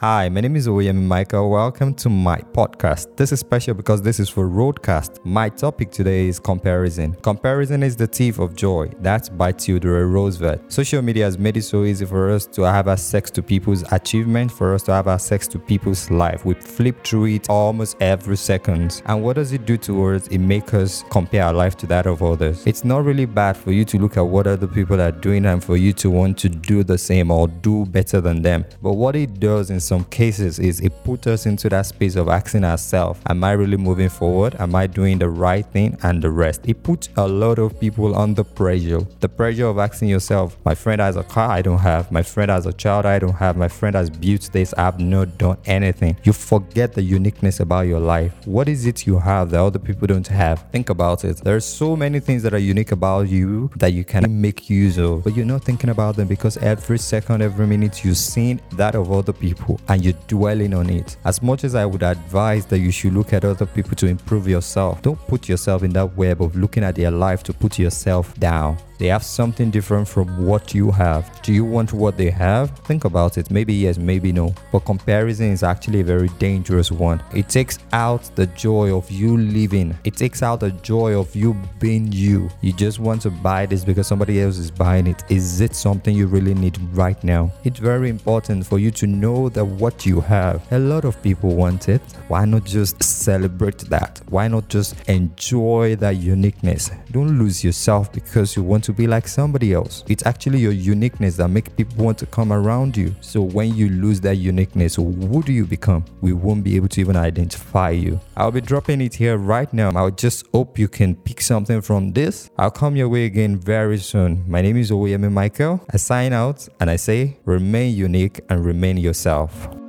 Hi, my name is Oyemi Michael. Welcome to my podcast. This is special because this is for Roadcast. My topic today is comparison. Comparison is the thief of joy. That's by Theodore Roosevelt. Social media has made it so easy for us to have access to people's achievement, for us to have access to people's life. We flip through it almost every second. And what does it do to us? It makes us compare our life to that of others. It's not really bad for you to look at what other people are doing and for you to want to do the same or do better than them. But what it does in some cases is it put us into that space of asking ourselves, Am I really moving forward? Am I doing the right thing? And the rest. It puts a lot of people under pressure. The pressure of asking yourself, My friend has a car I don't have. My friend has a child I don't have. My friend has built this. I've not done anything. You forget the uniqueness about your life. What is it you have that other people don't have? Think about it. There are so many things that are unique about you that you can make use of, but you're not thinking about them because every second, every minute you're seeing that of other people and you're dwelling on it. As much as I would advise that you should look at other people to improve yourself, don't put yourself in that web of looking at their life to put yourself down. They have something different from what you have. Do you want what they have? Think about it. Maybe yes, maybe no. But comparison is actually a very dangerous one. It takes out the joy of you living, it takes out the joy of you being you. You just want to buy this because somebody else is buying it. Is it something you really need right now? It's very important for you to know that what you have, a lot of people want it. Why not just celebrate that? Why not just enjoy that uniqueness? Don't lose yourself because you want to be like somebody else. It's actually your uniqueness that make people want to come around you. So when you lose that uniqueness, who do you become? We won't be able to even identify you. I'll be dropping it here right now. I just hope you can pick something from this. I'll come your way again very soon. My name is Oyemi Michael. I sign out and I say remain unique and remain yourself love.